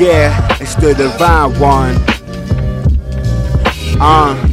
Yeah, it's DaDivine One. Uh,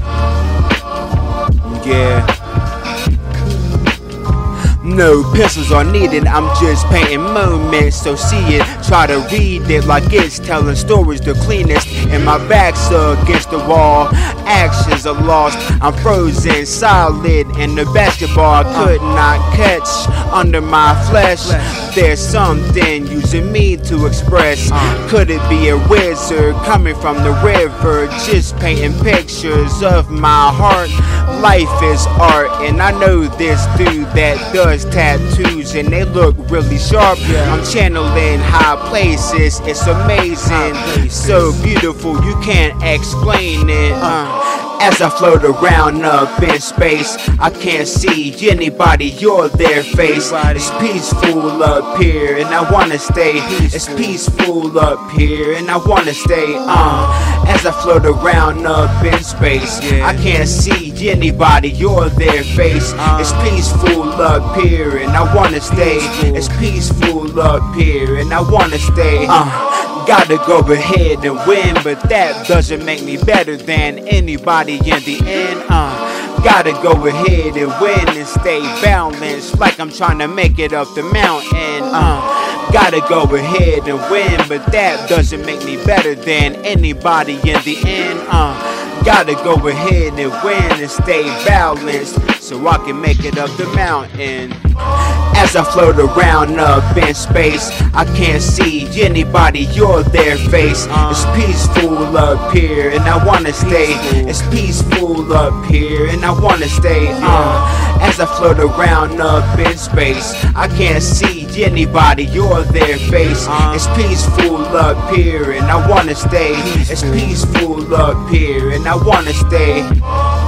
No pencils are needed, I'm just painting moments. So see it, try to read it like it's telling stories the cleanest. And my back's against the wall, actions are lost. I'm frozen solid in the basketball I could not catch under my flesh. There's something using me to express. Could it be a wizard coming from the river, just painting pictures of my heart? Life is art, and I know this dude that does tattoos, and they look really sharp. I'm channeling high places, it's amazing, so beautiful you can't explain it. Uh. As I float around up in space, I can't see anybody, you're their face. It's peaceful up here, and I wanna stay. It's peaceful up here, and I wanna stay. Uh, as I float around up in space, I can't see anybody, you're their face. It's peaceful up here, and I wanna stay. It's peaceful up here, and I wanna stay. Uh, Gotta go ahead and win, but that doesn't make me better than anybody in the end. Uh, gotta go ahead and win and stay balanced, like I'm trying to make it up the mountain. Uh, gotta go ahead and win, but that doesn't make me better than anybody in the end. Uh, gotta go ahead and win and stay balanced, so I can make it up the mountain. As I float around up in space, I can't see anybody, you're their face. It's peaceful up here, and I wanna stay. It's peaceful up here, and I wanna stay. Uh, as I float around up in space, I can't see anybody, you're their face. It's peaceful up here, and I wanna stay. It's peaceful up here, and I wanna stay.